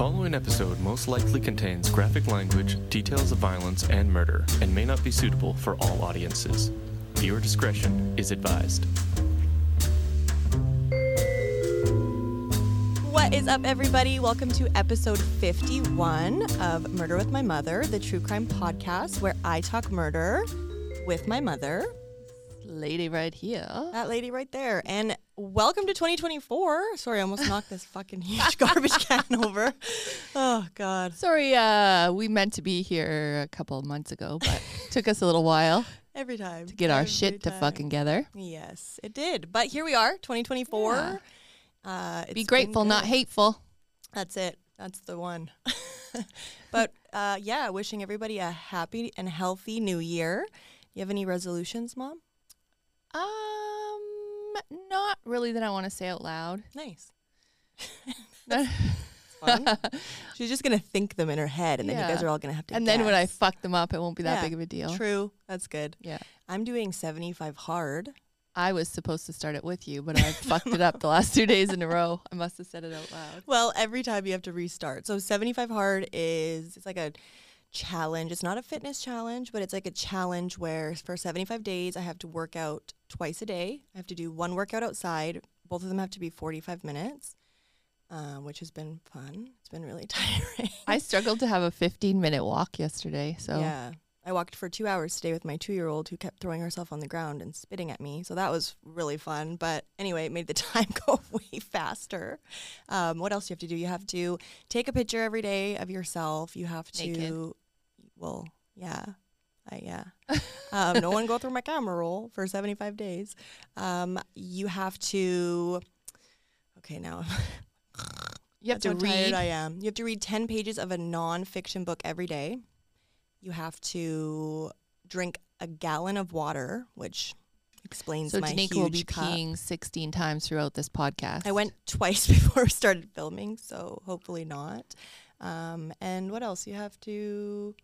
following episode most likely contains graphic language, details of violence, and murder, and may not be suitable for all audiences. Viewer discretion is advised. What is up, everybody? Welcome to episode 51 of Murder with My Mother, the true crime podcast where I talk murder with my mother, lady right here. that lady right there. And welcome to 2024. Sorry, I almost knocked this fucking huge garbage can over. Oh, God. Sorry, uh, we meant to be here a couple of months ago, but took us a little while Every time. to get our shit to fucking together. Yes, it did. But here we are, 2024. Yeah. Uh, Be grateful, not hateful. That's it. That's the one. but uh, yeah, wishing everybody a happy and healthy new year. You have any resolutions, Mom? Um, not really that I want to say out loud. Nice. Fun. She's just gonna think them in her head, and then you guys are all gonna have to. and then when I guess. fuck them up, it won't be that Yeah, big of a deal. True. That's good. Yeah. I'm doing 75 hard. I was supposed to start it with you, but I fucked it up the last two days in a row. I must have said it out loud. Well, every time you have to restart. So 75 hard is it's like a challenge. It's not a fitness challenge, but it's like a challenge where for 75 days I have to work out twice a day. I have to do one workout outside. Both of them have to be 45 minutes, um, which has been fun. It's been really tiring. I struggled to have a 15 minute walk yesterday. So Yeah. I walked for two hours today with my two year old who kept throwing herself on the ground and spitting at me. So that was really fun. But anyway, it made the time go way faster. Um, what else do you have to do? You have to take a picture every day of yourself. You have to, Naked. Well, yeah. I, yeah. Um, no one go through my camera roll for 75 days. Um, you have to, okay, now you have to tired read. I am. You have to read 10 pages of a nonfiction book every day. You have to drink a gallon of water, which explains so my Danica huge will be cup. peeing 16 times throughout this podcast. I went twice before we started filming, so hopefully not. Um, and what else? You have to.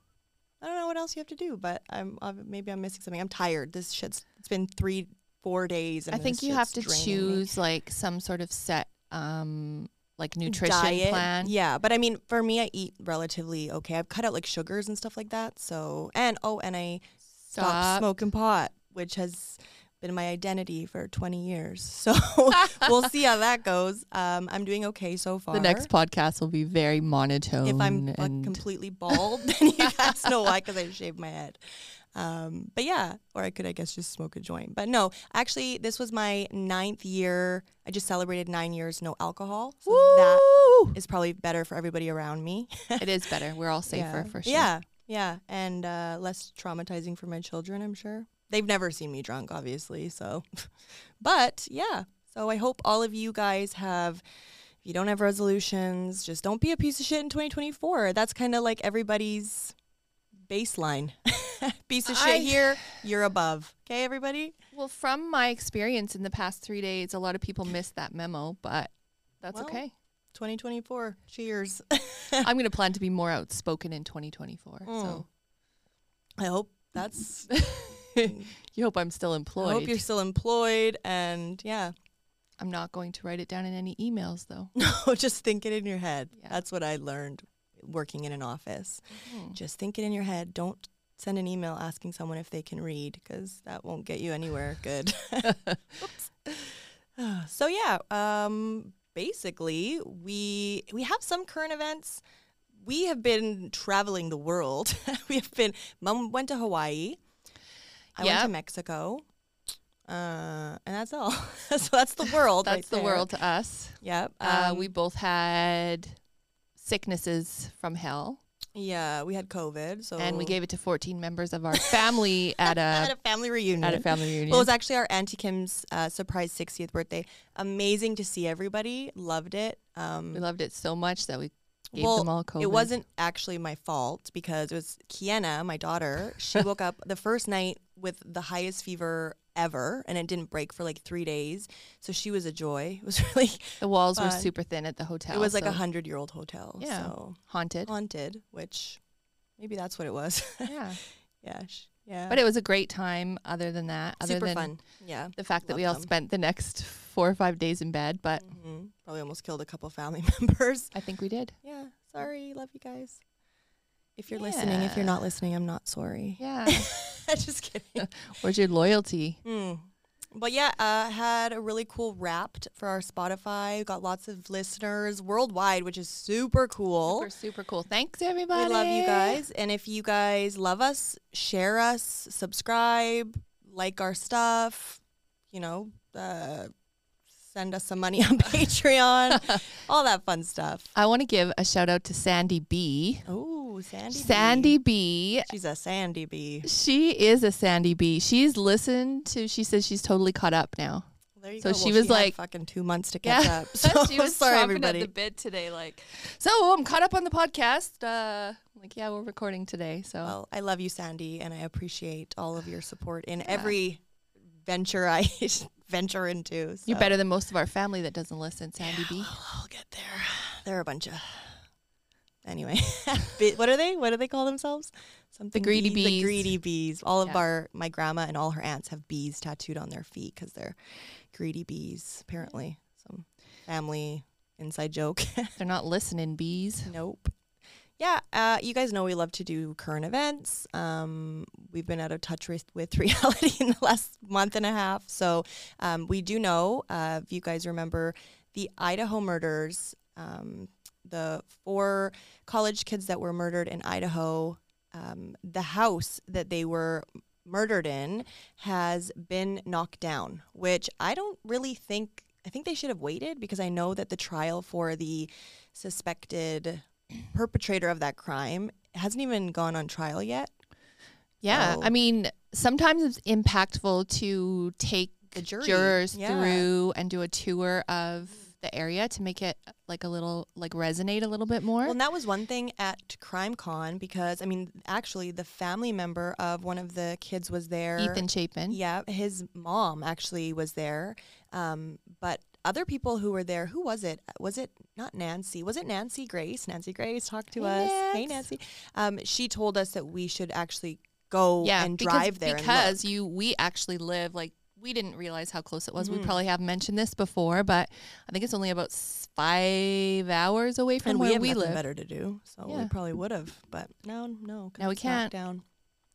I don't know what else you have to do, but I'm uh, maybe I'm missing something. I'm tired. This shit's. It's been three, four days. And I think you have to draining me. choose like some sort of set um like nutrition diet. plan. Yeah, but I mean, for me, I eat relatively okay. I've cut out like sugars and stuff like that. So, and oh, and I stopped smoking pot, which has been my identity for 20 years. So we'll see how that goes. Um, I'm doing okay so far. The next podcast will be very monotone. if I'm like, completely bald, then you guys know why, because I shaved my head. Um, but yeah, or I could, I guess, just smoke a joint. But no, actually, this was my ninth year. I just celebrated nine years no alcohol. So that Woo! is probably better for everybody around me. it is better. We're all safer yeah. for sure. Yeah, yeah, and uh, less traumatizing for my children. I'm sure they've never seen me drunk, obviously. So, but yeah. So I hope all of you guys have. If you don't have resolutions, just don't be a piece of shit in 2024. That's kind of like everybody's baseline. piece of shit I- here, you're above. Okay, everybody. Well, from my experience in the past three days, a lot of people missed that memo, but that's Well, okay. 2024. Cheers. I'm going to plan to be more outspoken in 2024. Mm. So I hope that's. you hope I'm still employed. I hope you're still employed, and yeah, I'm not going to write it down in any emails, though. No, just think it in your head. Yeah. That's what I learned working in an office. Mhm. Just think it in your head. Don't send an email asking someone if they can read because that won't get you anywhere good. So yeah, um, basically we we have some current events. We have been traveling the world. we have been. Mom went to Hawaii. I went to Mexico. Uh, and that's all. so that's the world. That's right the there. world to us. Yep. Uh, Um, we both had sicknesses from hell, Yeah, we had COVID, so and we gave it to 14 members of our family at at a a family reunion. at a family reunion. Well, it was actually our Auntie Kim's uh, surprise 60th birthday. Amazing to see everybody. Loved it. Um, we loved it so much that we gave well, them all COVID. It wasn't actually my fault because it was Kiana, my daughter. She woke up the first night with the highest fever ever, and it didn't break for like three days. So she was a joy. It was really. The walls were super thin at the hotel. it was like a hundred year old hotel. Yeah. So haunted. haunted, which maybe that's what it was. yeah, yeah. Yeah. but it was a great time. Other than that, other super than fun. Yeah. the fact that we all them. spent the next four or five days in bed, but hmm Probably almost killed a couple family members. I think we did. Yeah. Sorry, love you guys. If you're listening, if you're not listening, I'm not sorry. Yeah. Just kidding. Where's your loyalty? Mm. But yeah, uh, had a really cool Wrapped for our Spotify. Got lots of listeners worldwide, which is super cool. Super, super cool. Thanks, everybody. We love you guys. And if you guys love us, share us, subscribe, like our stuff, you know, uh, send us some money on Patreon, all that fun stuff. I want to give a shout out to Sandy B. Sandy. Sandy B. She's a Sandy B. She is a Sandy B. She's listened to. She says she's totally caught up now. There you So go. she Well, was had like- fucking two months to catch Yeah. up. So she was sorry, everybody. at the bit today. Like, so I'm caught up on the podcast. Uh, like, yeah, we're recording today. So Well, I love you, Sandy, and I appreciate all of your support in every venture I venture into. you're better than most of our family that doesn't listen, Sandy B. Well, I'll get there. They're a bunch of. Anyway, what are they? What do they call themselves? Something the greedy The bees. greedy bees. All of Yeah. our my grandma and all her aunts have bees tattooed on their feet because they're greedy bees. Apparently, some family inside joke. They're not listening, bees. Nope. Yeah, uh, you guys know we love to do current events. Um, we've been out of touch with, with reality in the last month and a half. So um, we do know, uh, if you guys remember, the Idaho murders, um, the four college kids that were murdered in Idaho, um, the house that they were murdered in has been knocked down, which I don't really think. I think they should have waited because I know that the trial for the suspected perpetrator of that crime hasn't even gone on trial yet. Yeah, So- I mean, sometimes it's impactful to take The jury, jurors yeah. through and do a tour of the area to make it like a little like resonate a little bit more. Well, and that was one thing at Crime Con because I mean, actually, the family member of one of the kids was there. Ethan Chapin. Yeah, his mom actually was there. Um, but other people who were there, who was it? Was it not Nancy? Was it Nancy Grace? Nancy Grace talked to Hey, us. Hey, Nancy. Um, she told us that we should actually go yeah, and because, drive there because and look. you we actually live like we didn't realize how close it was. We Mhm. probably have mentioned this before, but I think it's only about five hours away from and where we have we live. better to do, so Yeah. we probably would have. But no, no, Now we can't. Down.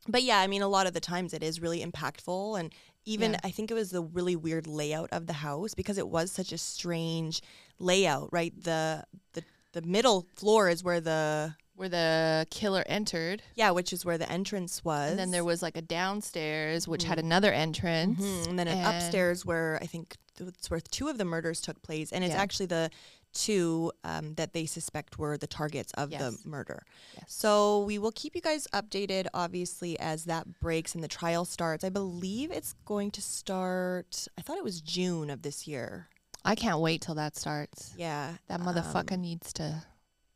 But yeah, I mean, a lot of the times it is really impactful, and even Yeah. I think it was the really weird layout of the house because it was such a strange layout. Right, the the the middle floor is where the Where the killer entered, yeah, which is where the entrance was, and then there was like a downstairs which had Mhm. another entrance, Mhm, and then an and- upstairs where I think it's where two of the murders took place, and it's Yeah. actually the two um, that they suspect were the targets of Yes. the murder. Yes. So we will keep you guys updated, obviously, as that breaks and the trial starts. I believe it's going to start. I thought it was June of this year. I can't wait till that starts. Yeah, That um, motherfucker needs to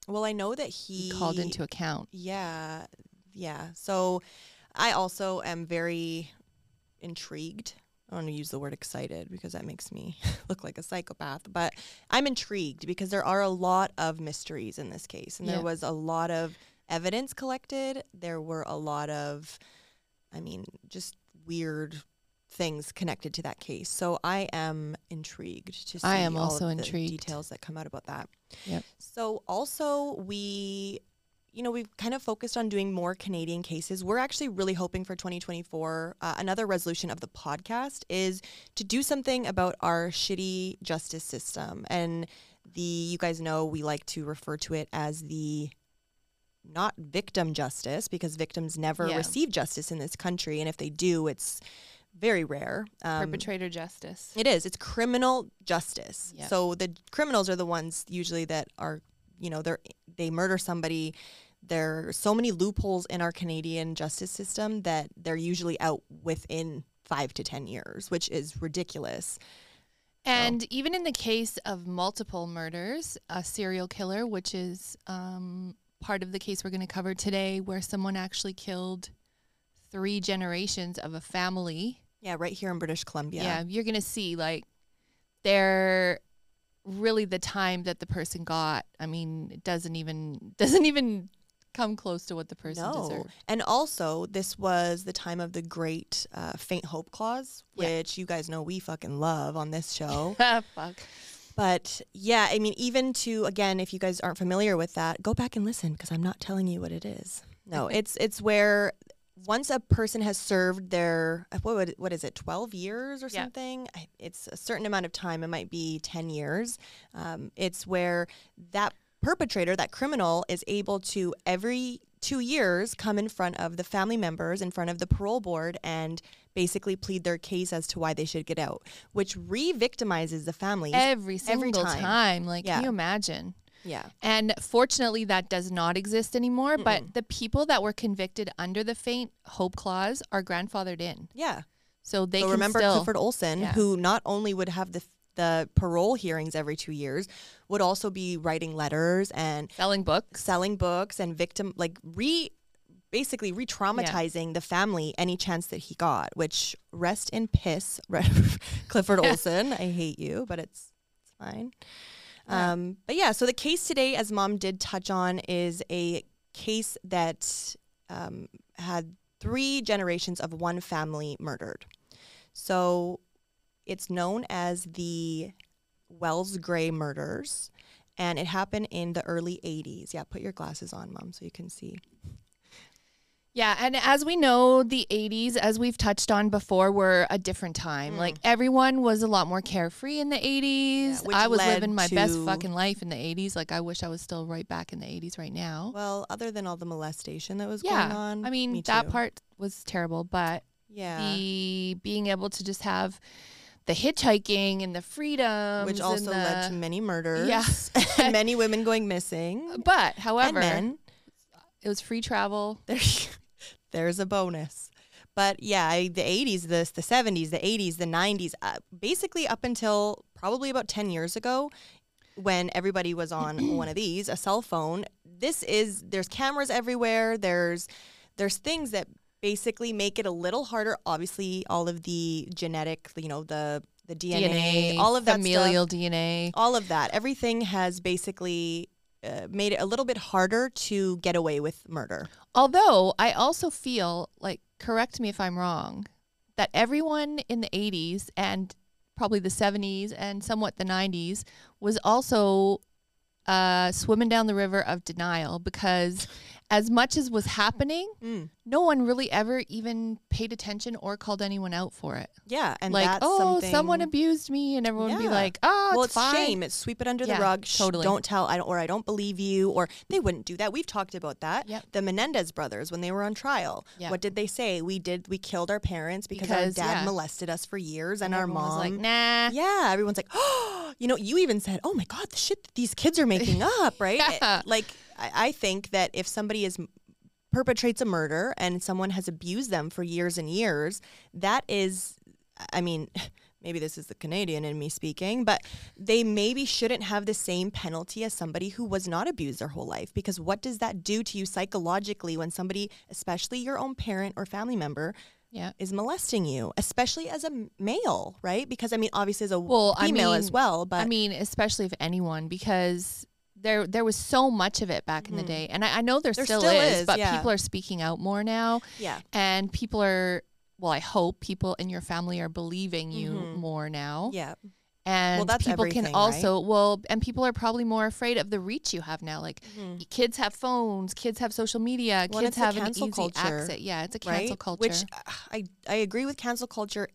well, I know that he called into account. Yeah, yeah. So I also am very intrigued. I don't want to use the word excited because that makes me look like a psychopath, but I'm intrigued because there are a lot of mysteries in this case. And Yeah. there was a lot of evidence collected. There were a lot of, I mean, just weird things connected to that case. So I am intrigued to see I am all also of the intrigued. details that come out about that. Yep. So also we you know, we've kind of focused on doing more Canadian cases. We're actually really hoping for 2024. Uh, another resolution of the podcast is to do something about our shitty justice system. And the, you guys know, we like to refer to it as the not victim justice because victims never Yeah. receive justice in this country. And if they do, it's very rare. Um, Perpetrator justice. it is. It's criminal justice. Yep. So the criminals are the ones usually that are, you know, they're they murder somebody. There are so many loopholes in our Canadian justice system that they're usually out within five to ten years, which is ridiculous. And even in the case of multiple murders, a serial killer, which is um, part of the case we're going to cover today, where someone actually killed three generations of a family. Yeah, right here in British Columbia. Yeah, you're going to see like they're really the time that the person got. I mean, it doesn't even doesn't even come close to what the person no. deserved. And also, this was the time of the great uh, faint hope clause, Yeah. which you guys know we fucking love on this show. Fuck. But yeah, I mean, even to again, if you guys aren't familiar with that, go back and listen because I'm not telling you what it is. No, it's it's where once a person has served their uh, what would, what is it, twelve years or something? It's a certain amount of time. It might be ten years. Um, it's where that perpetrator, that criminal, is able to every two years come in front of the family members, in front of the parole board, and basically plead their case as to why they should get out, which re-victimizes the family Every Every single time. time. Like, Yeah. can you imagine? Yeah. And fortunately, that does not exist anymore. But the people that were convicted under the faint hope clause are grandfathered in, Yeah. so they so remember still. Clifford Olson, Yeah. who not only would have the the parole hearings every two years, would also be writing letters and selling books. selling books and victim like re basically re-traumatizing the family any chance that he got. Which rest in piss, Clifford Olson. I hate you, but it's it's fine. Um, but yeah, so the case today, as mom did touch on, is a case that um, had three generations of one family murdered. So it's known as the Wells Gray murders, and it happened in the early 80s. Yeah, put your glasses on, mom, so you can see. Yeah, and as we know, the 80s, as we've touched on before, were a different time. Mm. Like everyone was a lot more carefree in the 80s. which I was living my best fucking life in the 80s. Like I wish I was still right back in the 80s right now. Well, other than all the molestation that was yeah. going on. I mean, me that part was terrible, but Yeah. the being able to just have the hitchhiking and the freedom which also led to many murders. Yeah. and many women going missing. But however, it was free travel. There, there's a bonus. But yeah, I, the 80s, the, the 70s, the 80s, the 90s, uh, basically up until probably about 10 years ago when everybody was on one of these, a cell phone. This is there's cameras everywhere. There's there's things that basically make it a little harder. Obviously, all of the genetic, you know, the the DNA, all of that stuff familial DNA. all of that. Everything has basically uh, made it a little bit harder to get away with murder. Although I also feel like, correct me if I'm wrong, that everyone in the 80s and probably the 70s and somewhat the 90s was also uh, swimming down the river of denial because as much as was happening, Mm. no one really ever even paid attention or called anyone out for it. Yeah, and like, oh, something. someone abused me, and everyone would be like, oh, well, it's it's shame. It's sweep it under Yeah, the rug. Shh, totally. Don't tell. I don't, or I don't believe you. Or they wouldn't do that. We've talked about that. Yep. The Menendez brothers, when they were on trial, Yeah. what did they say? We did. We killed our parents because, our dad yeah. molested us for years, and, And our mom. was like, nah. Yeah, everyone's like, oh, you know, you even said, oh my God, the shit that these kids are making up, right? It- like, I, I think that if somebody is perpetrates a murder and someone has abused them for years and years, that is, I mean, maybe this is the Canadian in me speaking, but they maybe shouldn't have the same penalty as somebody who was not abused their whole life. Because what does that do to you psychologically when somebody, especially your own parent or family member, Yeah. is molesting you, especially as a male, right? Because I mean, obviously as a Well, I female as well, but I mean, especially if anyone, because there there was so much of it back in the Mhm. day, and I, I know there, There still, still is, is, but yeah. people are speaking out more now, yeah, and people are. Well, I hope people in your family are believing you Mhm. more now, yeah, and that's people can also well, and people are probably more afraid of the reach you have now. Like Mhm. kids have phones, kids have social media, Well, kids have an easy culture, access. Yeah, it's a cancel right? culture. Which uh, I I agree with cancel culture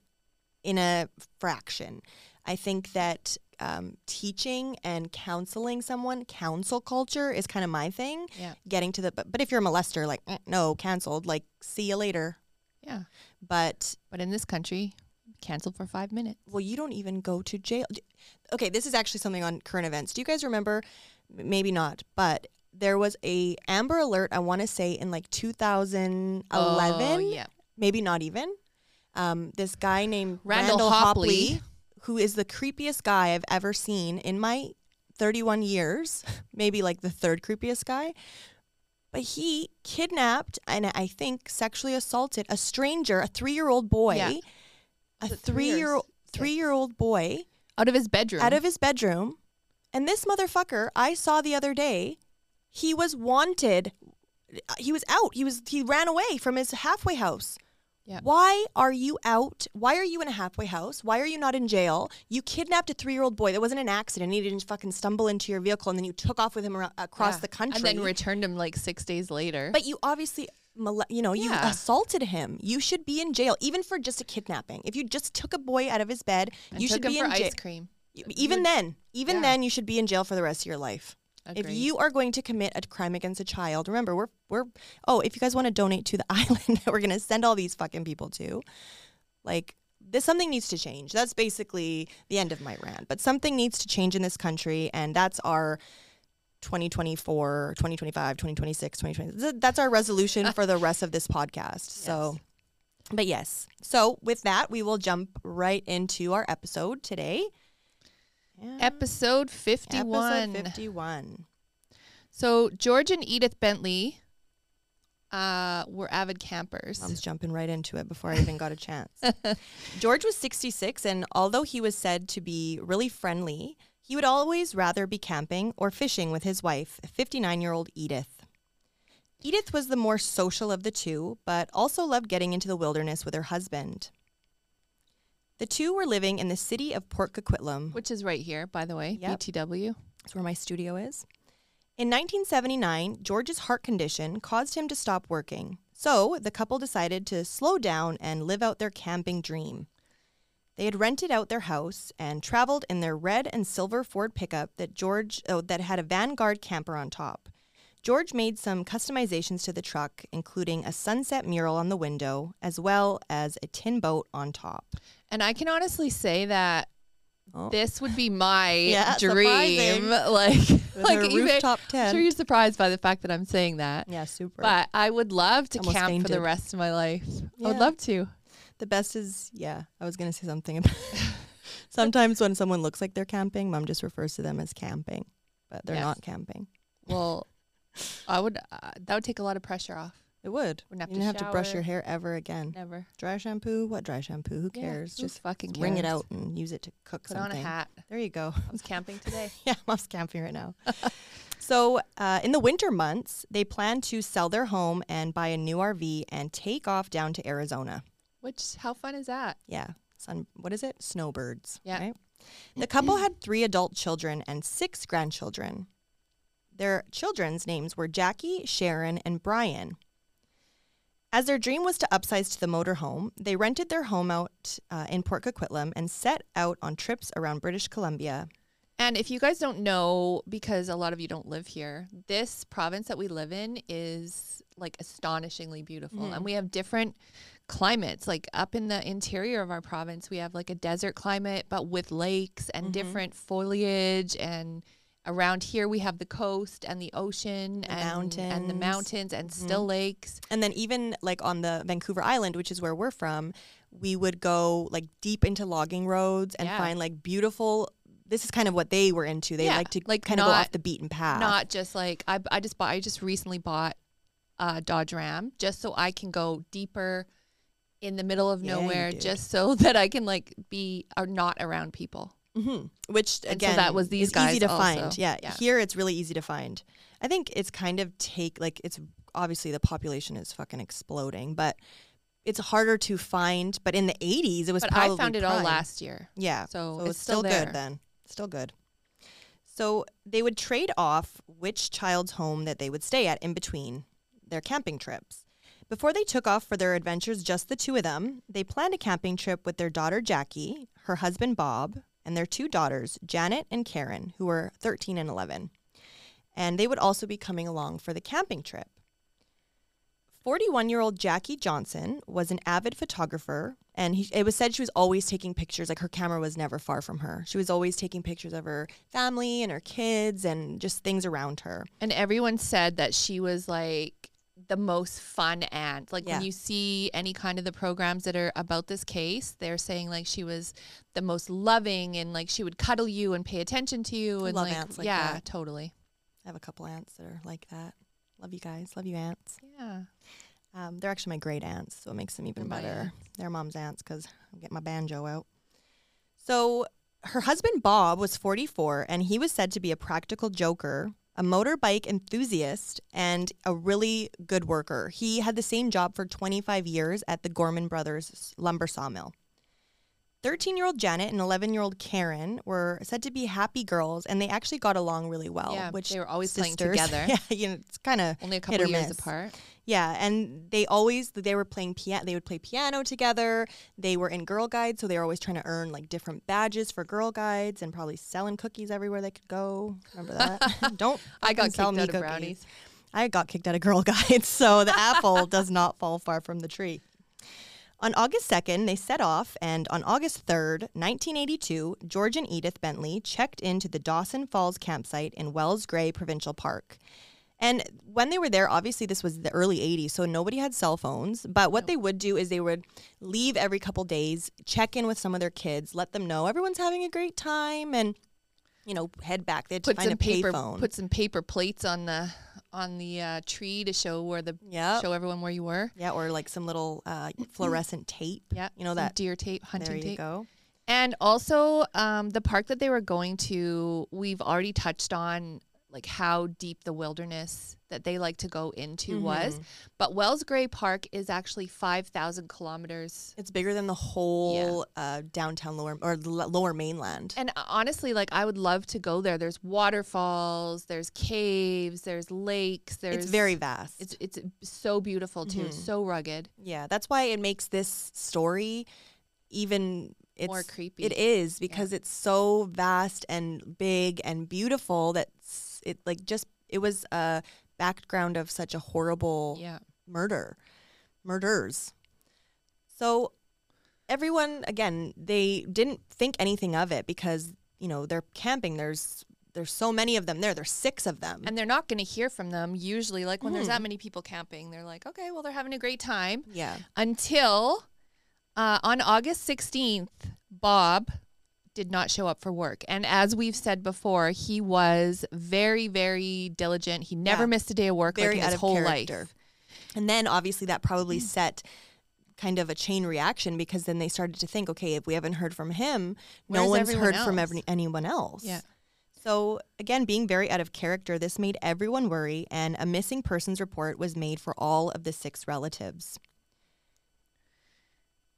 in a fraction. I think that um, teaching and counseling someone, counsel culture is kind of my thing. Yeah. Getting to the but, but if you're a molester, like eh, no, canceled. Like see you later. yeah, But but in this country, canceled for five minutes. well, you don't even go to jail. Okay, this is actually something on current events. Do you guys remember? Maybe not, but there was a Amber Alert. I want to say in like 2011. Oh, yeah. maybe not even. Um, this guy named Randall Randall, Hopley. Hopley, who is the creepiest guy I've ever seen in my 31 years, maybe like the third creepiest guy. But he kidnapped and I think sexually assaulted a stranger, a three-year-old boy, Yeah. a three or three-year six? three-year-old boy Out of his bedroom. out of his bedroom. And this motherfucker I saw the other day, he was wanted. He was out. He was he ran away from his halfway house. Yeah. Why are you out? Why are you in a halfway house? Why are you not in jail? You kidnapped a three year old boy. That wasn't an accident. He didn't fucking stumble into your vehicle and then you took off with him across Yeah. the country. And then returned him like six days later. But you obviously, you know, you Yeah. assaulted him. You should be in jail, even for just a kidnapping. If you just took a boy out of his bed, and you should be for in jail. ice cream. Even would- then, even Yeah. then, you should be in jail for the rest of your life. If you are going to commit a crime against a child, remember we're we're oh, if you guys want to donate to the island that we're gonna send all these fucking people to, like this something needs to change. That's basically the end of my rant. But something needs to change in this country, and that's our 2024, 2025, 2026, 2020. That's our resolution for the rest of this podcast. So, but yes. So with that, we will jump right into our episode today. Yeah. Episode 51. Episode 51. So George and Edith Bentley uh, were avid campers. Mom's jumping right into it before I even got a chance. George was 66, and although he was said to be really friendly, he would always rather be camping or fishing with his wife, 59 year old Edith. Edith was the more social of the two, but also loved getting into the wilderness with her husband. The two were living in the city of Port Coquitlam, which is right here, by the way, Yep. BTW. That's where my studio is. In 1979, George's heart condition caused him to stop working. So the couple decided to slow down and live out their camping dream. They had rented out their house and traveled in their red and silver Ford pickup that George oh, that had a Vanguard camper on top. George made some customizations to the truck, including a sunset mural on the window, as well as a tin boat on top. And I can honestly say that Oh. this would be my Yeah, dream. surprising. Like, With like even- rooftop I'm sure you're surprised by the fact that I'm saying that. yeah, super. But I would love to Almost camp for the rest of my life. I would love to. The best is, yeah, I was going to say something about Sometimes when someone looks like they're camping, mom just refers to them as camping, but they're Yes. not camping. Well, I would. Uh, that would take a lot of pressure off. It would. Wouldn't have you to didn't have to brush shower. your hair ever again. Never. Dry shampoo? What dry shampoo? Who Yeah, cares? who just fucking wring it cares? out and use it to cook Put something. on a hat. There you go. I was camping today. yeah, mom's camping right now. so, uh, in the winter months, they plan to sell their home and buy a new RV and take off down to Arizona. Which how fun is that? Yeah. Sun, what is it? Snowbirds. Yeah. Right? The couple had three adult children and six grandchildren. Their children's names were Jackie, Sharon, and Brian. As their dream was to upsize to the motorhome, they rented their home out uh, in Port Coquitlam and set out on trips around British Columbia. And if you guys don't know, because a lot of you don't live here, this province that we live in is like astonishingly beautiful. Mhm. And we have different climates. Like up in the interior of our province, we have like a desert climate, but with lakes and Mhm. different foliage. And around here, we have the coast and the ocean The and, and the mountains. mountains and Mhm. still lakes. And then, even like on the Vancouver Island, which is where we're from, we would go like deep into logging roads and Yeah. find like beautiful. This is kind of what they were into. They Yeah, like to like kind of go off the beaten path. Not just like I, I just bought. I just recently bought a Dodge Ram just so I can go deeper in the middle of Yeah, nowhere, just so that I can like be or not around people. Hmm Which And so again, that was these guys easy to also. find. Yeah, Yeah. here it's really easy to find. I think it's kind of take like it's obviously the population is fucking exploding, but it's harder to find. But in the '80s, it was. But I found it all last year, Yeah, so, so it's, still, there. good then. Still good. So they would trade off which child's home that they would stay at in between their camping trips. Before they took off for their adventures, just the two of them, they planned a camping trip with their daughter Jackie, her husband Bob, and their two daughters, Janet and Karen, who were 13 and 11. And they would also be coming along for the camping trip. 41 year old Jackie Johnson was an avid photographer, and he, it was said she was always taking pictures. Like her camera was never far from her. She was always taking pictures of her family and her kids and just things around her. And everyone said that she was like the most fun aunt. Like Yeah. when you see any kind of the programs that are about this case, they're saying like she was the most loving and like she would cuddle you and pay attention to you and Love like, aunts like yeah, that. totally. I have a couple aunts that are like that. Love you guys. Love you, aunts. Yeah. Um, they're actually my great aunts, so it makes them even They're better. They're mom's aunts because I get my banjo out. So her husband Bob was 44, and he was said to be a practical joker a motorbike enthusiast and a really good worker. He had the same job for 25 years at the Gorman Brothers lumber sawmill. 13 year old Janet and 11 year old Karen were said to be happy girls, and they actually got along really well. Yeah, which they were always playing sisters- together. Yeah, you know, it's kind of Only a couple years miss. apart. Yeah, and they always they were playing piano. They would play piano together. They were in Girl Guides, so they were always trying to earn like different badges for Girl Guides, and probably selling cookies everywhere they could go. Remember that? Don't I got sell kicked me out of cookies. brownies. I got kicked out of Girl Guides, so the apple does not fall far from the tree. On August 2nd, they set off, and on August 3rd, 1982, George and Edith Bentley checked into the Dawson Falls campsite in Wells Gray Provincial Park. And when they were there, obviously this was the early 80s, so nobody had cell phones. But what they would do is they would leave every couple days, check in with some of their kids, let them know everyone's having a great time, and you know, head back. They had to Put find some a paper. Put some paper plates on the on the uh, tree to show where the Yep. show everyone where you were. Yeah, or like some little uh, fluorescent tape. Yeah, you know that. deer tape, hunting There you tape. go. And also, um, the park that they were going to, we've already touched on like how deep the wilderness that they like to go into was. Mm-hmm. But Wells Gray Park is actually 5,000 kilometers. It's bigger than the whole uh, downtown lower or lower mainland. And uh, honestly, like I would love to go there. There's waterfalls, there's caves, there's lakes, there's It's very vast. it's it's so beautiful too, Mhm. so rugged. yeah, that's why it makes this story even it's, More creepy. It is because it's so vast and big and beautiful that it like just it was a background of such a horrible Yeah. murder, murders. So everyone again, they didn't think anything of it because you know they're camping. There's there's so many of them there. There's six of them. And they're not going to hear from them usually like when there's Mhm. that many people camping. They're like, "Okay, well they're having a great time." yeah, until uh, on August 16th, Bob did not show up for work. And as we've said before, he was very, very diligent. He never Yeah. missed a day of work very like his of whole character. life. And then obviously that probably mm. set kind of a chain reaction because then they started to think, okay, if we haven't heard from him, no one's heard from else? every, anyone else. Yeah. So again, being very out of character, this made everyone worry, and a missing persons report was made for all of the six relatives.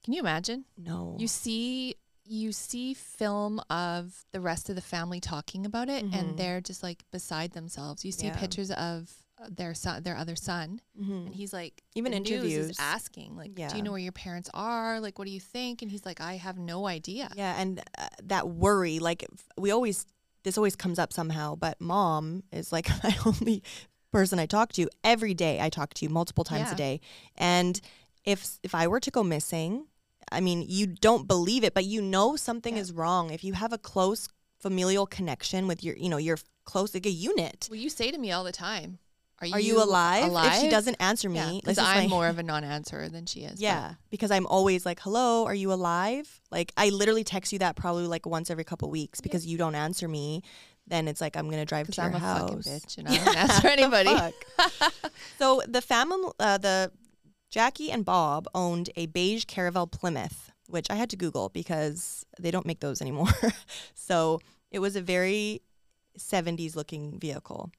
Can you imagine? No, You see you see film of the rest of the family talking about it Mhm. and they're just like beside themselves. You see Yeah. pictures of uh, their son, their other son, Mhm. and he's like Even the news is interviews. asking like, "Do you know where your parents are? Like, what do you think?" And he's like, "I have no idea." Yeah, and uh, that worry, like we always, this always comes up somehow. But mom is like my only person I talk to every day. I talk to you multiple times Yeah. a day, and if if I were to go missing, I mean, you don't believe it, but you know something Yeah. is wrong. If you have a close familial connection with your, you know, your close like a unit. Well, you say to me all the time, "Are you, Are you alive? alive?" If she doesn't answer me, yeah, this because is I'm my- more of a non-answerer than she is. but- Yeah, because I'm always like, "Hello, are you alive?" Like I literally text you that probably like once every couple weeks because you don't answer me. Then it's like I'm gonna drive to I'm a house. fucking bitch and I don't answer anybody. Fuck. so the family, uh, the Jackie and Bob owned a beige Caravelle Plymouth, which I had to Google because they don't make those anymore. so it was a very 70s looking vehicle.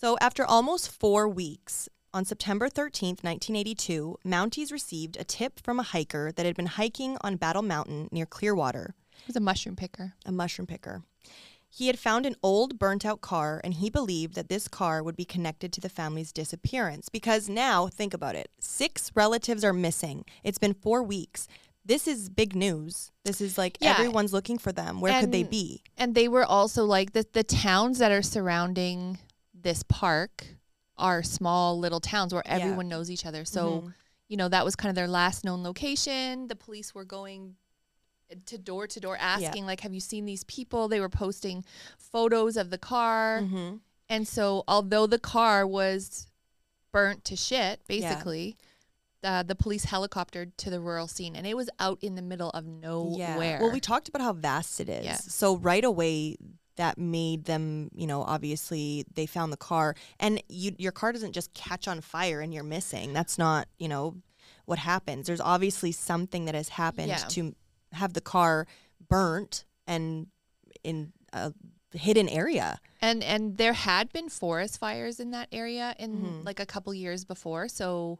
So after almost four weeks, on September 13th, 1982, Mounties received a tip from a hiker that had been hiking on Battle Mountain near Clearwater He was a mushroom picker. a mushroom picker. He had found an old burnt out car and he believed that this car would be connected to the family's disappearance because now, think about it, six relatives are missing. It's been four weeks. This is big news. This is like Yeah. everyone's looking for them. Where could they be? And they were also like the the towns that are surrounding this park are small little towns where Yeah. everyone knows each other. So, Mhm. you know, that was kind of their last known location. The police were going to door to door asking like have you seen these people? They were posting photos of the car. Mhm. And so although the car was burnt to shit basically, uh, the police helicoptered to the rural scene and it was out in the middle of nowhere. Well, we talked about how vast it is. Yeah. So right away that made them, you know, obviously they found the car and you your car doesn't just catch on fire and you're missing. That's not, you know, what happens. There's obviously something that has happened Yeah. to have the car burnt and in a hidden area. And and there had been forest fires in that area in Mhm. like a couple years before, so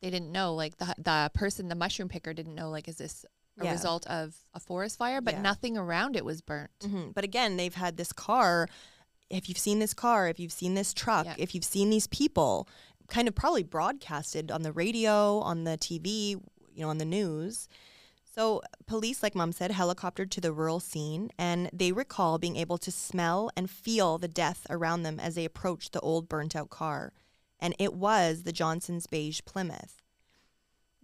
they didn't know. Like the the person, the mushroom picker, didn't know. Like, is this a Yeah. result of a forest fire? But Yeah. nothing around it was burnt. hmm But again, they've had this car. If you've seen this car, if you've seen this truck, Yeah. if you've seen these people, kind of probably broadcasted on the radio, on the TV, you know, on the news. So police, like Mom said, helicoptered to the rural scene, and they recall being able to smell and feel the death around them as they approached the old burnt-out car, and it was the Johnson's beige Plymouth.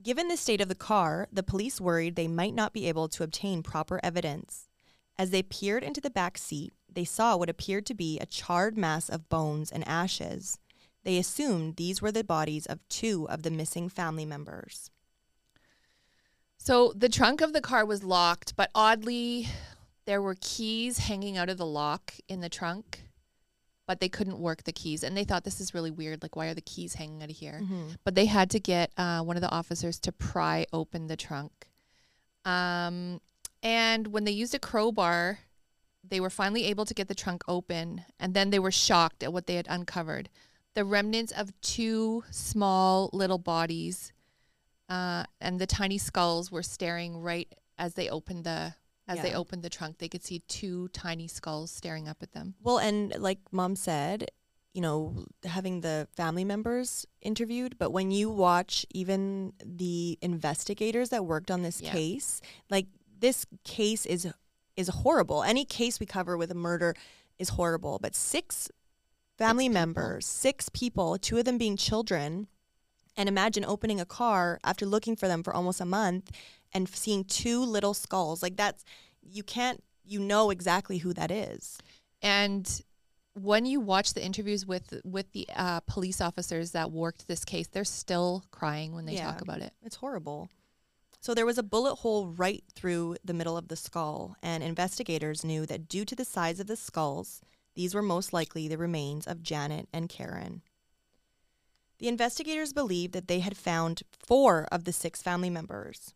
Given the state of the car, the police worried they might not be able to obtain proper evidence. As they peered into the back seat, they saw what appeared to be a charred mass of bones and ashes. They assumed these were the bodies of two of the missing family members. So the trunk of the car was locked, but oddly, there were keys hanging out of the lock in the trunk, but they couldn't work the keys. And they thought this is really weird. Like, why are the keys hanging out of here? But they had to get uh, one of the officers to pry open the trunk. Um, and when they used a crowbar, they were finally able to get the trunk open. And then they were shocked at what they had uncovered the remnants of two small little bodies uh, and the tiny skulls were staring right as they opened the as they opened the trunk. They could see two tiny skulls staring up at them. Well, and like mom said, you know, having the family members interviewed, but when you watch even the investigators that worked on this Yeah. case, like this case is is horrible. Any case we cover with a murder is horrible, but six family people. members, six people, two of them being children, and imagine opening a car after looking for them for almost a month and seeing two little skulls. Like that's you can't you know exactly who that is. And when you watch the interviews with with the uh, police officers that worked this case, they're still crying when they Yeah. talk about it. It's horrible. So there was a bullet hole right through the middle of the skull, and investigators knew that due to the size of the skulls, these were most likely the remains of Janet and Karen. The investigators believed that they had found four of the six family members.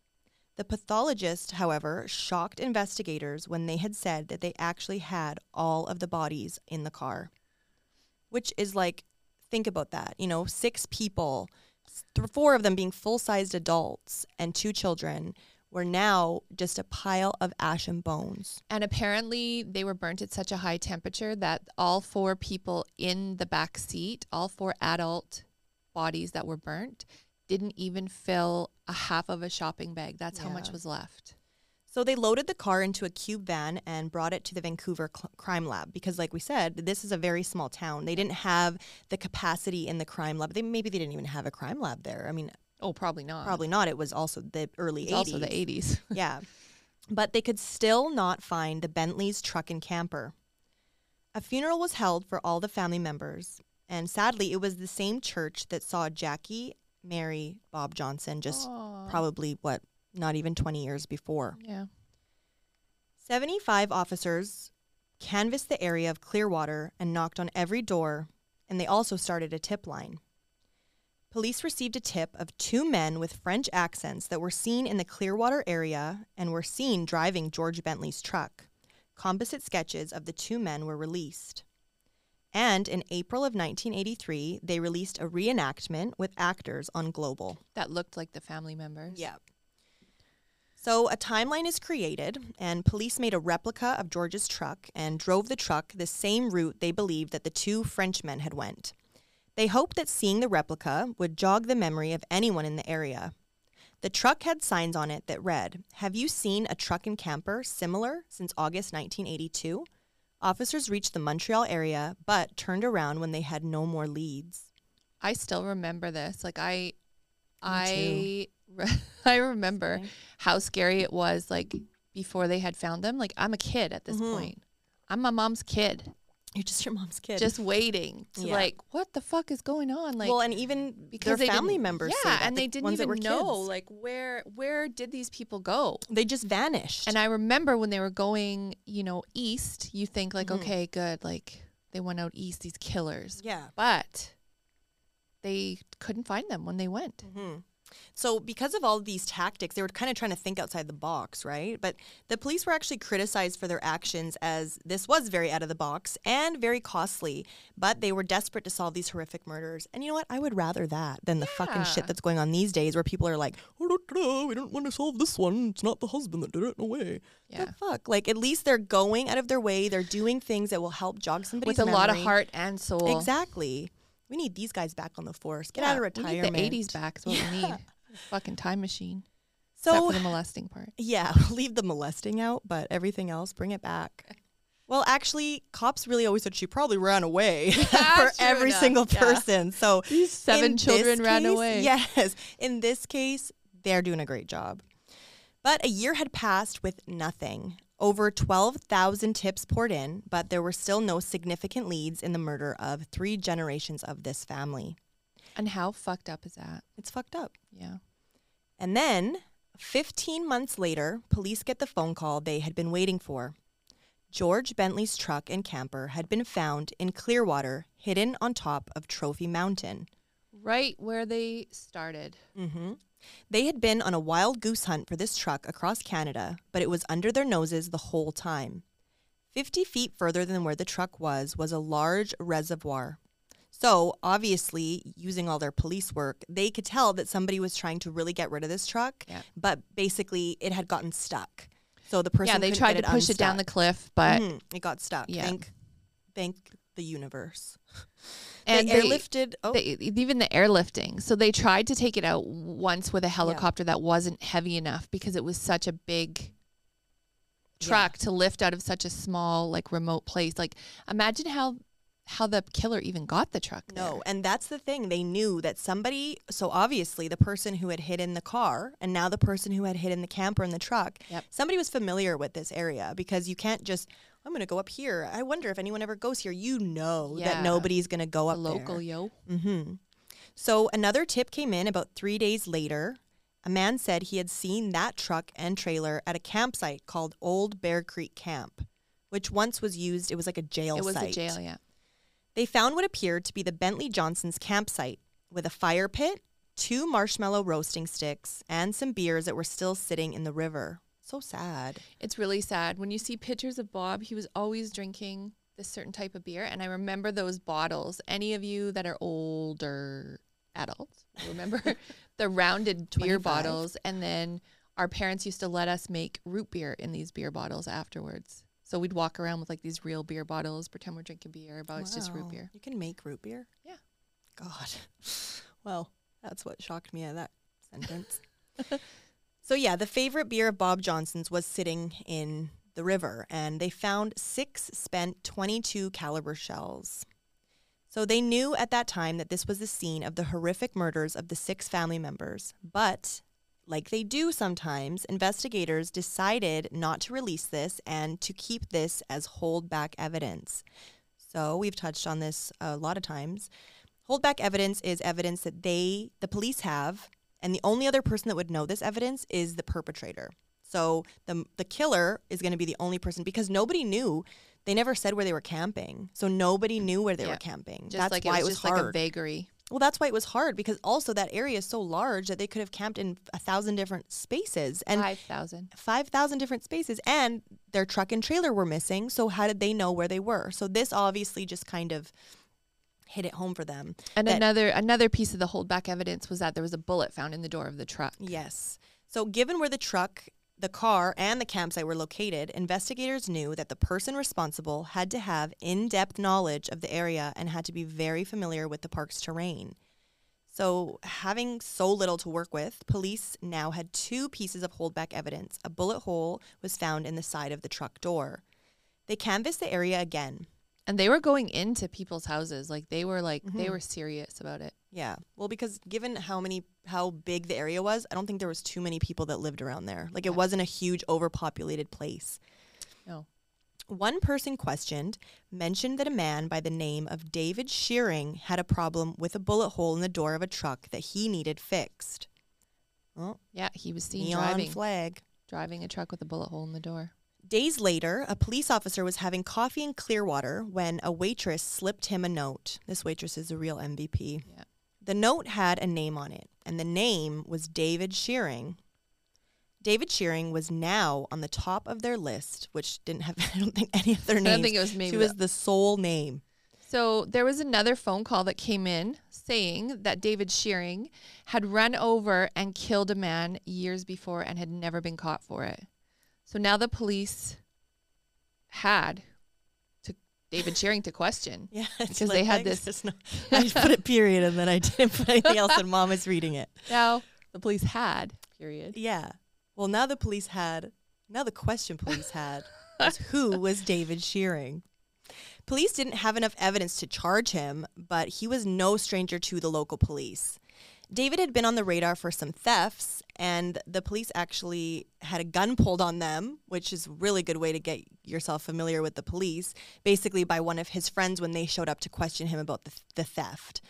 The pathologist, however, shocked investigators when they had said that they actually had all of the bodies in the car. Which is like, think about that. You know, six people, th- four of them being full sized adults and two children, were now just a pile of ash and bones. And apparently, they were burnt at such a high temperature that all four people in the back seat, all four adult bodies that were burnt, didn't even fill a half of a shopping bag. That's how much was left. So they loaded the car into a cube van and brought it to the Vancouver cl- crime lab because, like we said, this is a very small town. They didn't have the capacity in the crime lab. They maybe they didn't even have a crime lab there. I mean, Oh, probably not. probably not. It was also the early It's 80s. also the 80s. yeah. But they could still not find the Bentley's truck and camper. A funeral was held for all the family members, and sadly, it was the same church that saw Jackie marry Bob Johnson just Aw. probably, what, not even 20 years before. Yeah. 75 officers canvassed the area of Clearwater and knocked on every door, and they also started a tip line. Police received a tip of two men with French accents that were seen in the Clearwater area and were seen driving George Bentley's truck. Composite sketches of the two men were released. And in April of 1983, they released a reenactment with actors on Global. That looked like the family members. Yeah. So a timeline is created, and police made a replica of George's truck and drove the truck the same route they believed that the two Frenchmen had went. They hoped that seeing the replica would jog the memory of anyone in the area. The truck had signs on it that read, Have you seen a truck and camper similar since August 1982? Officers reached the Montreal area, but turned around when they had no more leads. I still remember this. Like I, I, re- I remember how scary it was. Like before they had found them. Like I'm a kid at this Mhm. point. I'm my mom's kid, You're just your mom's kid. just waiting to Yeah. like, what the fuck is going on? Like, well, and even because their family members. Yeah, and the they didn't even know kids. like where where did these people go? they just vanished. And I remember when they were going, you know, east. You think like, Mhm. okay, good, like they went out east, these killers, yeah. but they couldn't find them when they went. hmm So, because of all of these tactics, they were kind of trying to think outside the box, right? But the police were actually criticized for their actions as this was very out of the box and very costly. But they were desperate to solve these horrific murders. And you know what? I would rather that than the fucking shit that's going on these days where people are like, oh, da, da, we don't want to solve this one. It's not the husband that did it. No way. Yeah. Fuck? Like, at least they're going out of their way. They're doing things that will help jog somebody's With a lot of heart and soul. Exactly. We need these guys back on the force. Get Yeah, out of we retirement. need the 80s back is what we need. Fucking time machine. So Except for the molesting part. Yeah, leave the molesting out, but everything else, bring it back. Well, actually, cops really always said she probably ran away for every enough, single yeah. person. So These seven children ran case- away. Yes, in this case, they're doing a great job. But a year had passed with nothing. Over 12,000 tips poured in, but there were still no significant leads in the murder of three generations of this family. And how fucked up is that? It's fucked up. Yeah. And then, 15 months later, police get the phone call they had been waiting for. George Bentley's truck and camper had been found in Clearwater, hidden on top of Trophy Mountain. Right where they started. hmm They had been on a wild goose hunt for this truck across Canada, but it was under their noses the whole time. 50 feet further than where the truck was was a large reservoir. So, obviously, using all their police work, they could tell that somebody was trying to really get rid of this truck, Yeah. but basically it had gotten stuck. So the person yeah, they tried to push it down the cliff, but Mhm, it got stuck. Yeah. Thank, thank the universe. and they they. Oh, they- even the airlifting. So they tried to take it out once with a helicopter that wasn't heavy enough because it was such a big Yeah. truck to lift out of such a small like remote place. Like imagine how how the killer even got the truck there. No, and that's the thing. They knew that somebody, so obviously the person who had hidden the car and now the person who had hidden the camper in the truck, Yep. somebody was familiar with this area because you can't just, I'm going to go up here. I wonder if anyone ever goes here. You know Yeah. that nobody's going to go The up local there. yo. hmm So another tip came in about three days later. A man said he had seen that truck and trailer at a campsite called Old Bear Creek Camp, which once was used, it was like a jail It was site. a jail, yeah. They found what appeared to be the Bentley Johnson's campsite with a fire pit, two marshmallow roasting sticks, and some beers that were still sitting in the river. So sad. It's really sad. When you see pictures of Bob, he was always drinking this certain type of beer. And I remember those bottles. Any of you that are older adults remember the rounded beer 25. bottles. And then our parents used to let us make root beer in these beer bottles afterwards. So we'd walk around with like these real beer bottles, pretend we're drinking beer, but it's just root beer. You can make root beer? Yeah. God. Well, that's what shocked me at that sentence. so, yeah, the favorite beer of Bob Johnson's was sitting in the river, and they found six spent 22 caliber shells. So they knew at that time that this was the scene of the horrific murders of the six family members. But, like they do sometimes, investigators decided not to release this and to keep this as holdback evidence. So we've touched on this a lot of times. Holdback evidence is evidence that they, the police, have, and the only other person that would know this evidence is the perpetrator. So the the killer is going to be the only person because nobody knew. They never said where they were camping, so nobody knew where they Yeah. were camping. Just That's like why it was, it was just hard. like a vagary. Well, that's why it was hard because also that area is so large that they could have camped in a thousand different spaces and 5,000. 5,000 different spaces and their truck and trailer were missing. So how did they know where they were? So this obviously just kind of hit it home for them. And another another piece of the holdback evidence was that there was a bullet found in the door of the truck. Yes. So given where the truck, the car, and the campsite were located, investigators knew that the person responsible had to have in-depth knowledge of the area and had to be very familiar with the park's terrain. So, having so little to work with, police now had two pieces of holdback evidence. A bullet hole was found in the side of the truck door. They canvassed the area again. And they were going into people's houses. Like they were like they Mhm. were serious about it. Yeah. Well, because given how many how big the area was, I don't think there was too many people that lived around there. Like it wasn't a huge overpopulated place. No. One person questioned mentioned that a man by the name of David Shearing had a problem with a bullet hole in the door of a truck that he needed fixed. Well, Yeah, he was seen neon driving flag. driving a truck with a bullet hole in the door. Days later, a police officer was having coffee in Clearwater when a waitress slipped him a note. This waitress is a real MVP. Yeah. The note had a name on it and the name was David Shearing. David Shearing was now on the top of their list, which didn't have, I don't think, any of their I don't think it was maybe. she was the sole name. so there was another phone call that came in saying that David Shearing had run over and killed a man years before and had never been caught for it. So now the police had to David Shearing to question. Yeah, it's Because they had this- I just put a period and then I didn't put anything else, and mom is reading it. Now the police had period. Yeah. Well, now the police had, now the question police had was who was David Shearing? Police didn't have enough evidence to charge him, but he was no stranger to the local police. David had been on the radar for some thefts, and the police actually had a gun pulled on them, which is a really good way to get yourself familiar with the police, basically by one of his friends when they showed up to question him about the, the theft.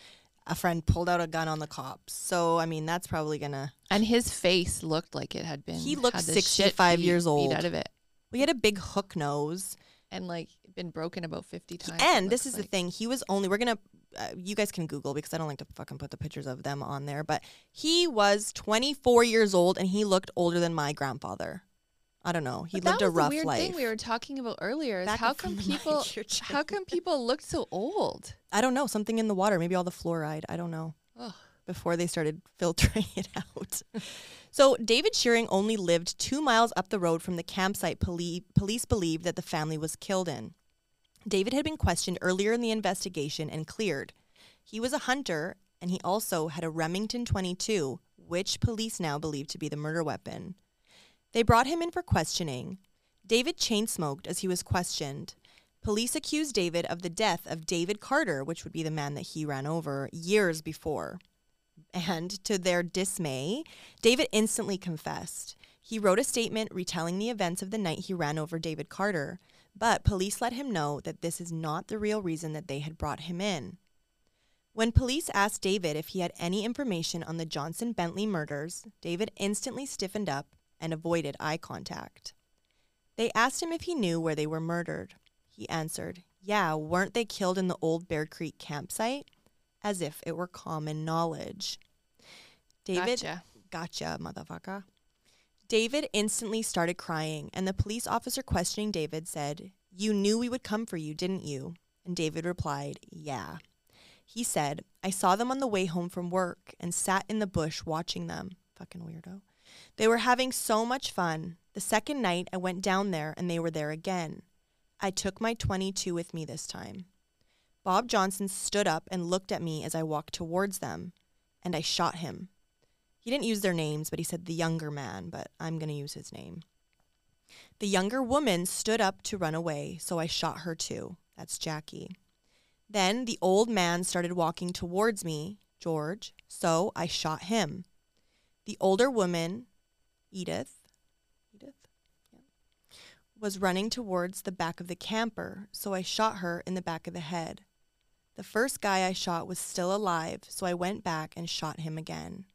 A friend pulled out a gun on the cops. So, I mean, that's probably going to And his face looked like it had been. He looked had the 65 beat- years old. out of it, We had a big hook nose. and like been broken about fifty times. And this is the thing. He was only, we're going to, uh, you guys can Google because I don't like to fucking put the pictures of them on there, but he was 24 years old and he looked older than my grandfather. I don't know. He But lived a rough the weird life. thing we were talking about earlier is Back how come from the mic, people how come people look so old? I don't know. Something in the water. Maybe all the fluoride. I don't know. Ugh. Before they started filtering it out. so David Shearing only lived two miles up the road from the campsite poli- police believed that the family was killed in. David had been questioned earlier in the investigation and cleared. He was a hunter and he also had a Remington 22, which police now believe to be the murder weapon. They brought him in for questioning. David chain smoked as he was questioned. Police accused David of the death of David Carter, which would be the man that he ran over years before. And to their dismay, David instantly confessed. He wrote a statement retelling the events of the night he ran over David Carter, but police let him know that this is not the real reason that they had brought him in. When police asked David if he had any information on the Johnson Bentley murders, David instantly stiffened up and avoided eye contact. They asked him if he knew where they were murdered. He answered, Yeah, weren't they killed in the old Bear Creek campsite? As if it were common knowledge. David, Gotcha. gotcha, motherfucker. David instantly started crying, and the police officer questioning David said, You knew we would come for you, didn't you? And David replied, Yeah. He said, I saw them on the way home from work and sat in the bush watching them. Fucking weirdo. They were having so much fun. The second night, I went down there and they were there again. I took my 22 with me this time. Bob Johnson stood up and looked at me as I walked towards them, and I shot him. He didn't use their names, but he said the younger man, but I'm going to use his name. The younger woman stood up to run away, so I shot her too. That's Jackie. Then the old man started walking towards me, George, so I shot him. The older woman, Edith, Edith, yeah, was running towards the back of the camper, so I shot her in the back of the head. The first guy I shot was still alive, so I went back and shot him again.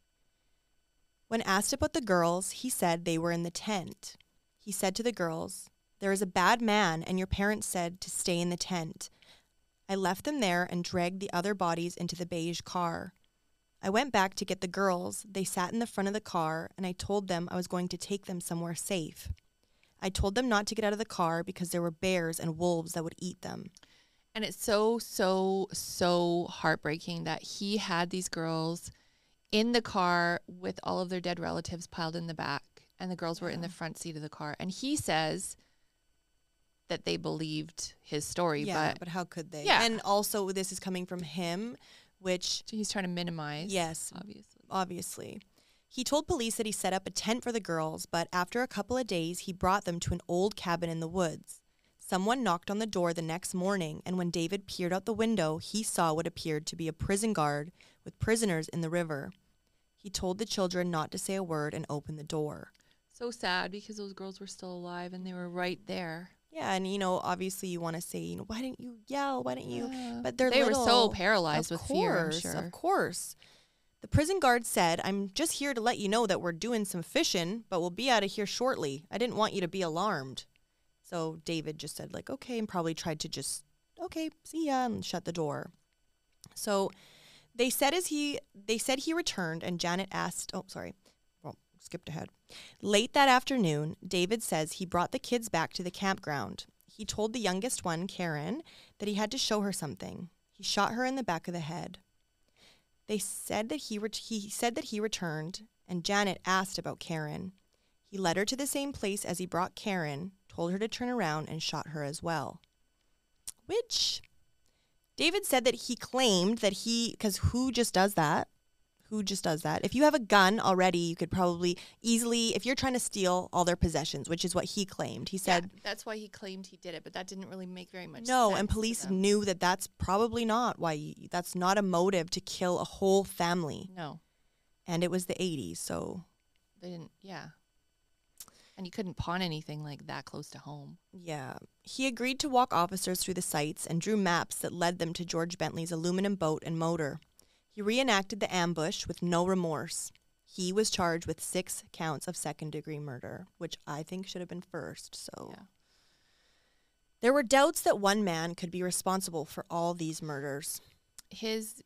When asked about the girls, he said they were in the tent. He said to the girls, There is a bad man, and your parents said to stay in the tent. I left them there and dragged the other bodies into the beige car. I went back to get the girls. They sat in the front of the car, and I told them I was going to take them somewhere safe. I told them not to get out of the car because there were bears and wolves that would eat them. And it's so, so, so heartbreaking that he had these girls in the car with all of their dead relatives piled in the back, and the girls were in the front seat of the car. And he says that they believed his story, yeah, but but how could they? Yeah. And also, this is coming from him, which so he's trying to minimize. Yes. obviously. obviously. He told police that he set up a tent for the girls, but after a couple of days, he brought them to an old cabin in the woods. Someone knocked on the door the next morning, and when David peered out the window, he saw what appeared to be a prison guard with prisoners in the river. He told the children not to say a word and open the door. So sad because those girls were still alive and they were right there. Yeah, and you know, obviously, you want to say, you know, why didn't you yell? Why didn't you? But they're they were so paralyzed Of with fear. Course, sure. Of course. The prison guard said, I'm just here to let you know that we're doing some fishing, but we'll be out of here shortly. I didn't want you to be alarmed. So David just said, like, okay, and probably tried to just, okay, see ya, and shut the door. So They said as he they said he returned and Janet asked, "Oh, sorry. Well, skipped ahead." Late that afternoon, David says he brought the kids back to the campground. He told the youngest one, Karen, that he had to show her something. He shot her in the back of the head. They said that he ret- he said that he returned and Janet asked about Karen. He led her to the same place as he brought Karen, told her to turn around and shot her as well. Which David said that he claimed that he, because who just does that? Who just does that? If you have a gun already, you could probably easily, if you're trying to steal all their possessions, which is what he claimed. He said, yeah, that's why he claimed he did it, but that didn't really make very much sense. no, and police knew that that's probably not why, you, that's not a motive to kill a whole family. No, And it was the 80s, so they didn't. Yeah. And you couldn't pawn anything like that close to home. Yeah. He agreed to walk officers through the sites and drew maps that led them to George Bentley's aluminum boat and motor. He reenacted the ambush with no remorse. He was charged with six counts of second degree murder, which I think should have been first. So Yeah. there were doubts that one man could be responsible for all these murders. His,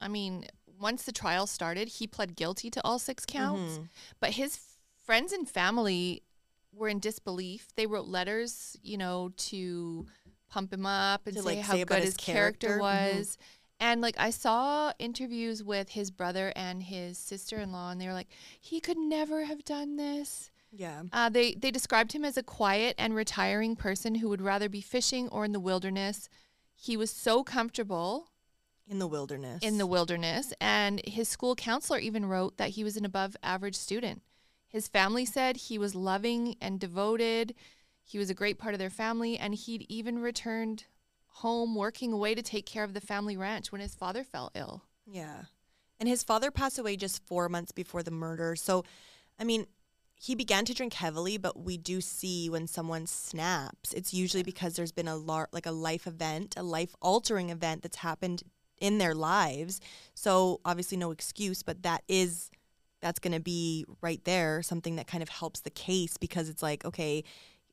I mean, once the trial started, he pled guilty to all six counts. Mhm. But his friends and family were in disbelief. They wrote letters, you know, to pump him up and To, say like, how say good his his character, character. Mhm. was. And like I saw interviews with his brother and his sister-in-law, and they were like, "He could never have done this." Yeah. Uh, they they described him as a quiet and retiring person who would rather be fishing or in the wilderness. He was so comfortable In the wilderness. in the wilderness. And his school counselor even wrote that he was an above average student. His family said he was loving and devoted. He was a great part of their family. And he'd even returned home working away to take care of the family ranch when his father fell ill. Yeah. And his father passed away just four months before the murder. So, I mean, he began to drink heavily, but we do see when someone snaps, it's usually because there's been a lar- like a life event, a life altering event that's happened in their lives. So, obviously, no excuse, but that is that's going to be right there something that kind of helps the case because it's like okay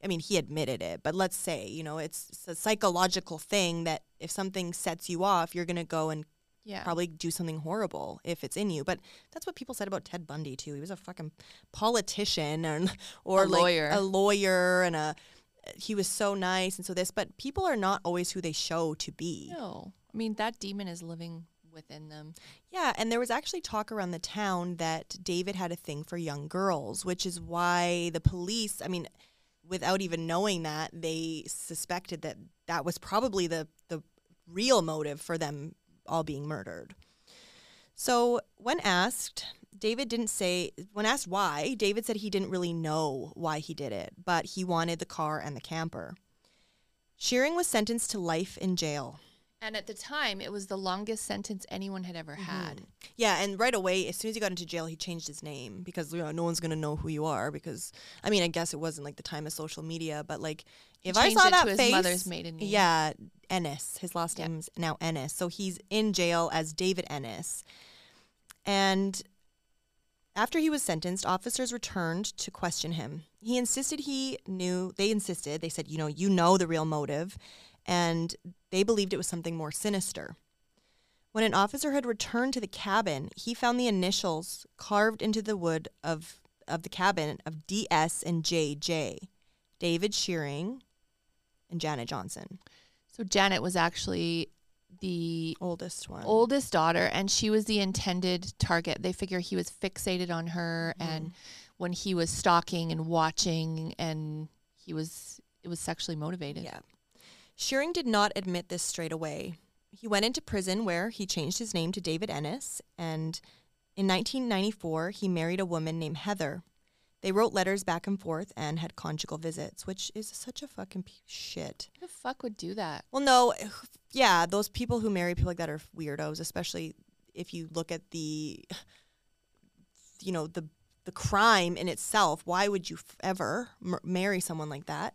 I mean, he admitted it, but let's say, you know, it's, it's a psychological thing that if something sets you off, you're going to go and Yeah. probably do something horrible if it's in you. But that's what people said about Ted Bundy too. He was a fucking politician and or A like lawyer. a lawyer and a he was so nice and so this. But people are not always who they show to be. No. I mean, that demon is living within them. Yeah, and there was actually talk around the town that David had a thing for young girls, which is why the police, I mean, without even knowing that, they suspected that that was probably the the real motive for them all being murdered. So, when asked, David didn't say when asked why, David said he didn't really know why he did it, but he wanted the car and the camper. Shearing was sentenced to life in jail. And at the time, it was the longest sentence anyone had ever mm-hmm. had. Yeah, and right away, as soon as he got into jail, he changed his name because you know, no one's gonna know who you are. Because I mean, I guess it wasn't like the time of social media, but like if I saw that face, mother's maiden name. yeah, Ennis. His last Yeah. name's now Ennis, so he's in jail as David Ennis. And after he was sentenced, officers returned to question him. He insisted he knew. They insisted. They said, you know, you know the real motive, and they believed it was something more sinister. When an officer had returned to the cabin, he found the initials carved into the wood of, of the cabin of DS and JJ, David Shearing and Janet Johnson, So Janet was actually the oldest one. oldest daughter, and she was the intended target. They figure he was fixated on her, mm-hmm. and when he was stalking and watching, and he was it was sexually motivated. Yeah. Shearing did not admit this straight away. He went into prison where he changed his name to David Ennis, and in 1994, he married a woman named Heather. They wrote letters back and forth and had conjugal visits, which is such a fucking piece of shit. Who the fuck would do that? Well, no, yeah, those people who marry people like that are weirdos, especially if you look at the, you know, the the crime in itself. Why would you f- ever m- marry someone like that?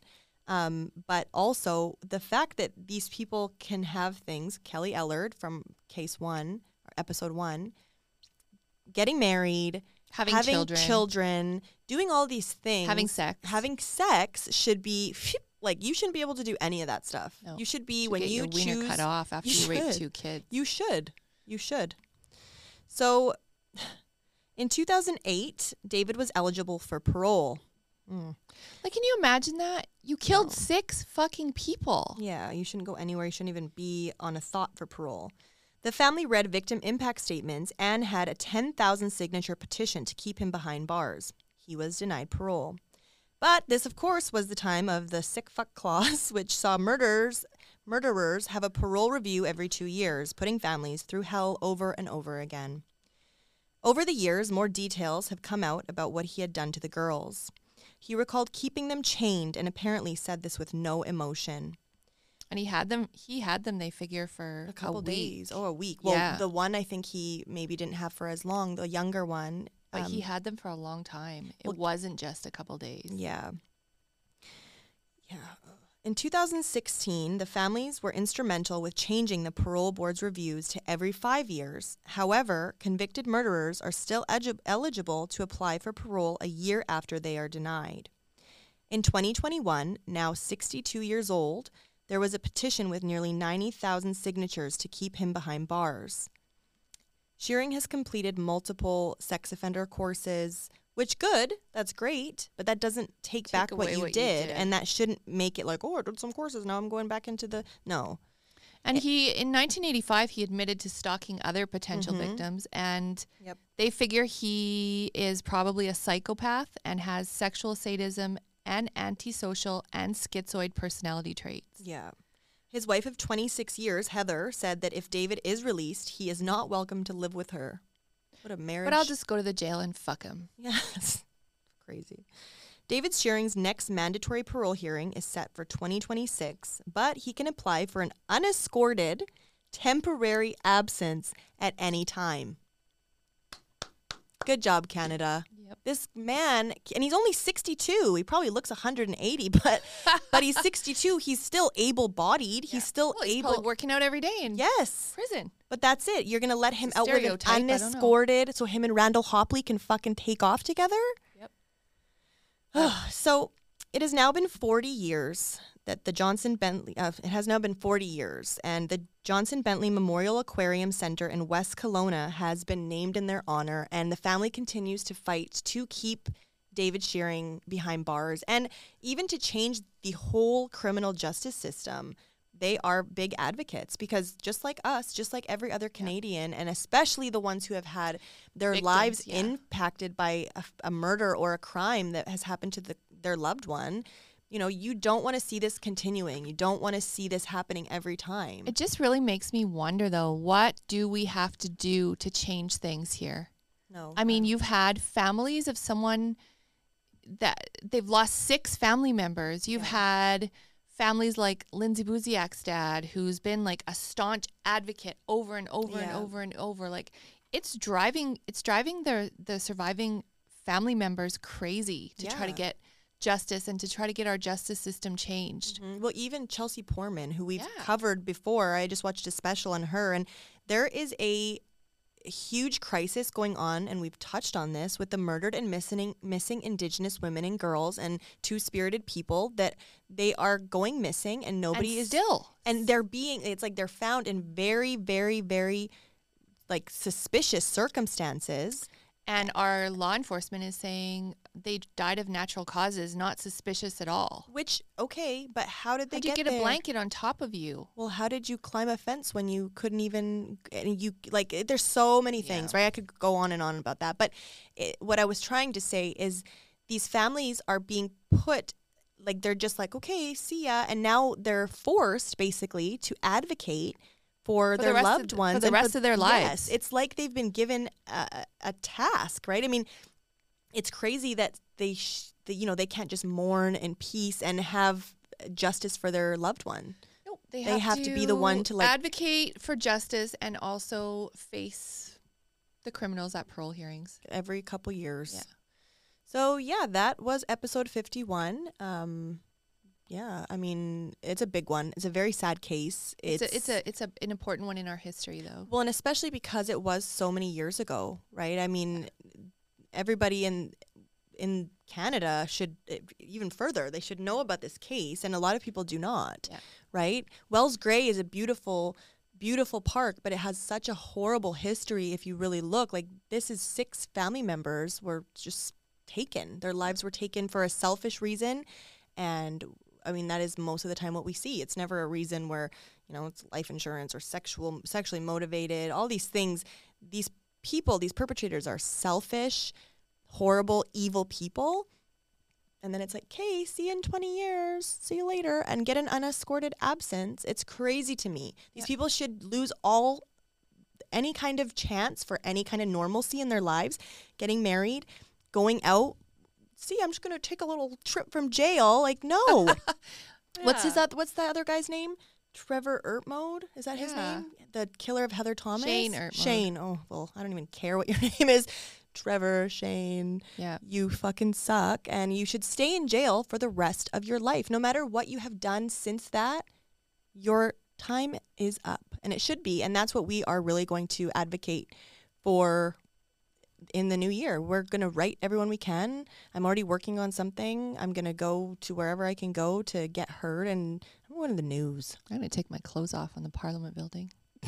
Um, but also the fact that these people can have things. Kelly Ellard from Case One, or Episode One, getting married, Having, having children, children, doing all these things, having sex, having sex should be like you shouldn't be able to do any of that stuff. No. You should be Should when you choose cut off after you you, rape two kids. You should. You should. So, in 2008, David was eligible for parole. Mm. Like, can you imagine that? You killed six fucking people. Yeah, you shouldn't go anywhere. You shouldn't even be on a thought for parole. The family read victim impact statements and had a 10,000 signature petition to keep him behind bars. He was denied parole. But this, of course, was the time of the sick fuck clause, which saw murderers murderers have a parole review every two years, putting families through hell over and over again. Over the years, more details have come out about what he had done to the girls. He recalled keeping them chained and apparently said this with no emotion. And he had them. He had them. They figure for A couple week. days. Oh, a week. Well, Yeah. the one I think he maybe didn't have for as long, the younger one. But he um, had them for a long time. It well- wasn't just a couple days. Yeah. Yeah. In 2016, the families were instrumental with changing the parole board's reviews to every five years. However, convicted murderers are still eligible to apply for parole a year after they are denied. In 2021, now 62 years old, there was a petition with nearly 90,000 signatures to keep him behind bars. Shearing has completed multiple sex offender courses, which good, that's great, but that doesn't take, Take back what you, what you did, did. and that shouldn't make it like, oh, I did some courses, now I'm going back into the no. And he, in 1985, he admitted to stalking other potential Mhm. victims, and Yep. they figure he is probably a psychopath and has sexual sadism and antisocial and schizoid personality traits. Yeah. His wife of 26 years, Heather, said that if David is released, he is not welcome to live with her. What a marriage. But I'll just go to the jail and fuck him. Yes. Crazy. David Shearing's next mandatory parole hearing is set for 2026, but he can apply for an unescorted temporary absence at any time. Good job, Canada. Yep. This man, and he's only 62. He probably looks 180, but but he's 62. He's still able-bodied. He's still Well, he's able. working out every day in yes. prison. But that's it. You're gonna let him out with an stereotype, I don't know. unescorted, so him and Randall Hopley can fucking take off together. Yep. so it has now been 40 years that the Johnson Bentley. Uh, it has now been 40 years, and the Johnson Bentley Memorial Aquarium Center in West Kelowna has been named in their honor, and the family continues to fight to keep. David Shearing behind bars, and even to change the whole criminal justice system they are big advocates because just like us, just like every other Canadian, and especially the ones who have had their Victims, lives yeah. impacted by a, a murder or a crime that has happened to the, their loved one, you know, you don't want to see this continuing. You don't want to see this happening every time. It just really makes me wonder, though, what do we have to do to change things here? no, I mean, you've had families of someone that they've lost six family members. You've had families like Lindsay Buziak's dad, who's been like a staunch advocate over and over and over and over. Like it's driving it's driving the the surviving family members crazy to try to get justice and to try to get our justice system changed. Mhm. Well, even Chelsea Poorman, who we've Yeah. covered before, I just watched a special on her, and there is a huge crisis going on, and we've touched on this with the murdered and missing missing Indigenous women and girls and two spirited people that they are going missing, and nobody and is still and they're being it's like they're found in very very very like suspicious circumstances. And our law enforcement is saying they died of natural causes, not suspicious at all. Which okay, but how did they How'd you get get a blanket on top of you? Well, how did you climb a fence when you couldn't even? And you like, there's so many things, Yeah. right? I could go on and on about that, but it, what I was trying to say is, these families are being put, like they're just like, okay, see ya, and now they're forced basically to advocate for, For the their of loved for ones the and rest of their lives. Yes, it's like they've been given a, a task, right? I mean, it's crazy that they, sh- you know, they can't just mourn in peace and have justice for their loved one. Nope. They, They have to be the one to, like- advocate for justice and also face the criminals at parole hearings. every couple years. Yeah. So yeah, that was episode 51. Um yeah, I mean, it's a big one. It's a very sad case. It's, a, it's a it's a, an important one in our history, though. well, and especially because it was so many years ago, right? I mean, everybody in in Canada should eh, even further. They should know about this case, and a lot of people do not. Yeah. Right? Wells Gray is a beautiful beautiful park, but it has such a horrible history if you really look. Like this is six family members were just taken. Their lives were taken for a selfish reason and I mean that is most of the time what we see. It's never a reason where, you know, it's life insurance or sexual sexually motivated, all these things. These people, these perpetrators are selfish, horrible, evil people. And then it's like, okay, see you in 20 years. See you later. And get an unescorted absence. It's crazy to me. These people should lose all, any kind of chance for any kind of normalcy in their lives, getting married, going out. See, I'm just going to take a little trip from jail. Like, no. What's his, Yeah. what's that other guy's name? Trevor Ertmoed? Is that his name? The killer of Heather Thomas? Shane Ertmoed. Shane. Oh, well, I don't even care what your name is. Trevor, Shane Yeah. you fucking suck and you should stay in jail for the rest of your life. No matter what you have done since that, your time is up and it should be. And that's what we are really going to advocate for in the new year. We're going to write everyone we can. I'm already working on something. I'm going to go to wherever I can go to get heard and I'm going to the news. I'm going to take my clothes off on the Parliament building.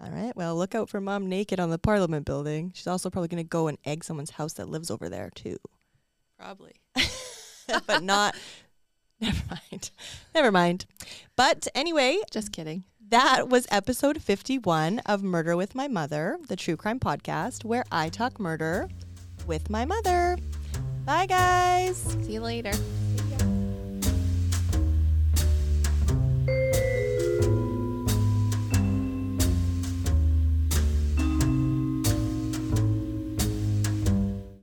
All right. Well, look out for mom naked on the Parliament building. She's also probably going to go and egg someone's house that lives over there too. Probably. but not. Never mind. Never mind. But anyway, Just kidding that was episode 51 of Murder with My Mother, the true crime podcast where I talk murder with my mother. Bye, guys. See you later. See you.